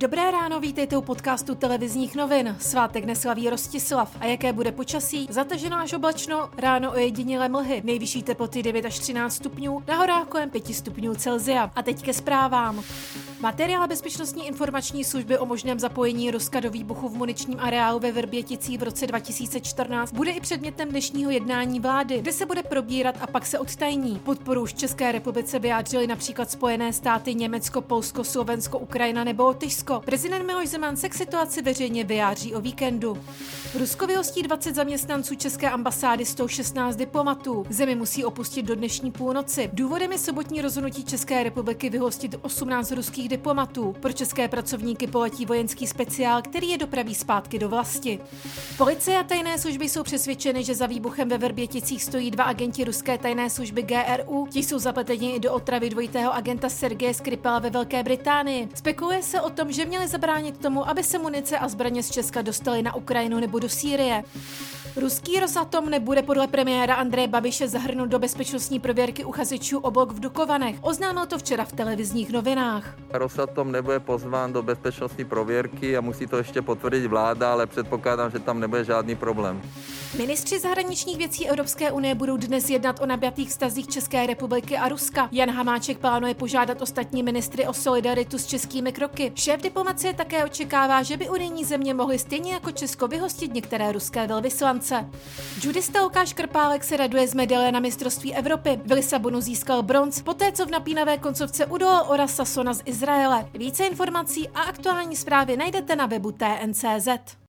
Dobré ráno, vítejte u podcastu televizních novin. Svátek neslaví Rostislav. A jaké bude počasí? Zataženo až oblačno, ráno ojedinělé mlhy. Nejvyšší teploty 9 až 13 stupňů, na horách kolem 5 stupňů Celzia. A teď ke zprávám. Materiál Bezpečnostní informační služby o možném zapojení Ruska do výbuchu v muničním areálu ve Vrběticích v roce 2014 bude i předmětem dnešního jednání vlády, kde se bude probírat a pak se odtajní. Podporu už České republice vyjádřili například Spojené státy, Německo, Polsko, Slovensko, Ukrajina nebo Lotyšsko. Prezident Miloš Zeman se k situaci veřejně vyjádří o víkendu. Rusko vyhostí 20 zaměstnanců České ambasády 116 diplomatů. Zemi musí opustit do dnešní půlnoci. Důvodem je sobotní rozhodnutí České republiky vyhostit 18 ruských diplomatů. Pro české pracovníky poletí vojenský speciál, který je dopraví zpátky do vlasti. Policie a tajné služby jsou přesvědčeny, že za výbuchem ve Verběticích stojí dva agenti ruské tajné služby GRU. Ti jsou zapleteni i do otravy dvojitého agenta Sergeje Skripala ve Velké Británii. Spekuluje se o tom, že měli zabránit tomu, aby se munice a zbraně z Česka dostaly na Ukrajinu nebo do Sýrie. Ruský Rosatom nebude podle premiéra Andreje Babiše zahrnut do bezpečnostní prověrky uchazečů o blok v Dukovanech. Oznámil to včera v televizních novinách. Rosatom nebude pozván do bezpečnostní prověrky a musí to ještě potvrdit vláda, ale předpokládám, že tam nebude žádný problém. Ministři zahraničních věcí Evropské unie budou dnes jednat o nabjatých vztazích České republiky a Ruska. Jan Hamáček plánuje požádat ostatní ministry o solidaritu s českými kroky. Šéf diplomacie také očekává, že by unijní země mohly stejně jako Česko vyhostit některé ruské velvyslance. Judista Lukáš Krpálek se raduje z medaile na mistrovství Evropy. V Lisabonu získal bronz, poté co v napínavé koncovce udolal Ora Sasona z Izraele. Více informací a aktuální zprávy najdete na webu TNCZ.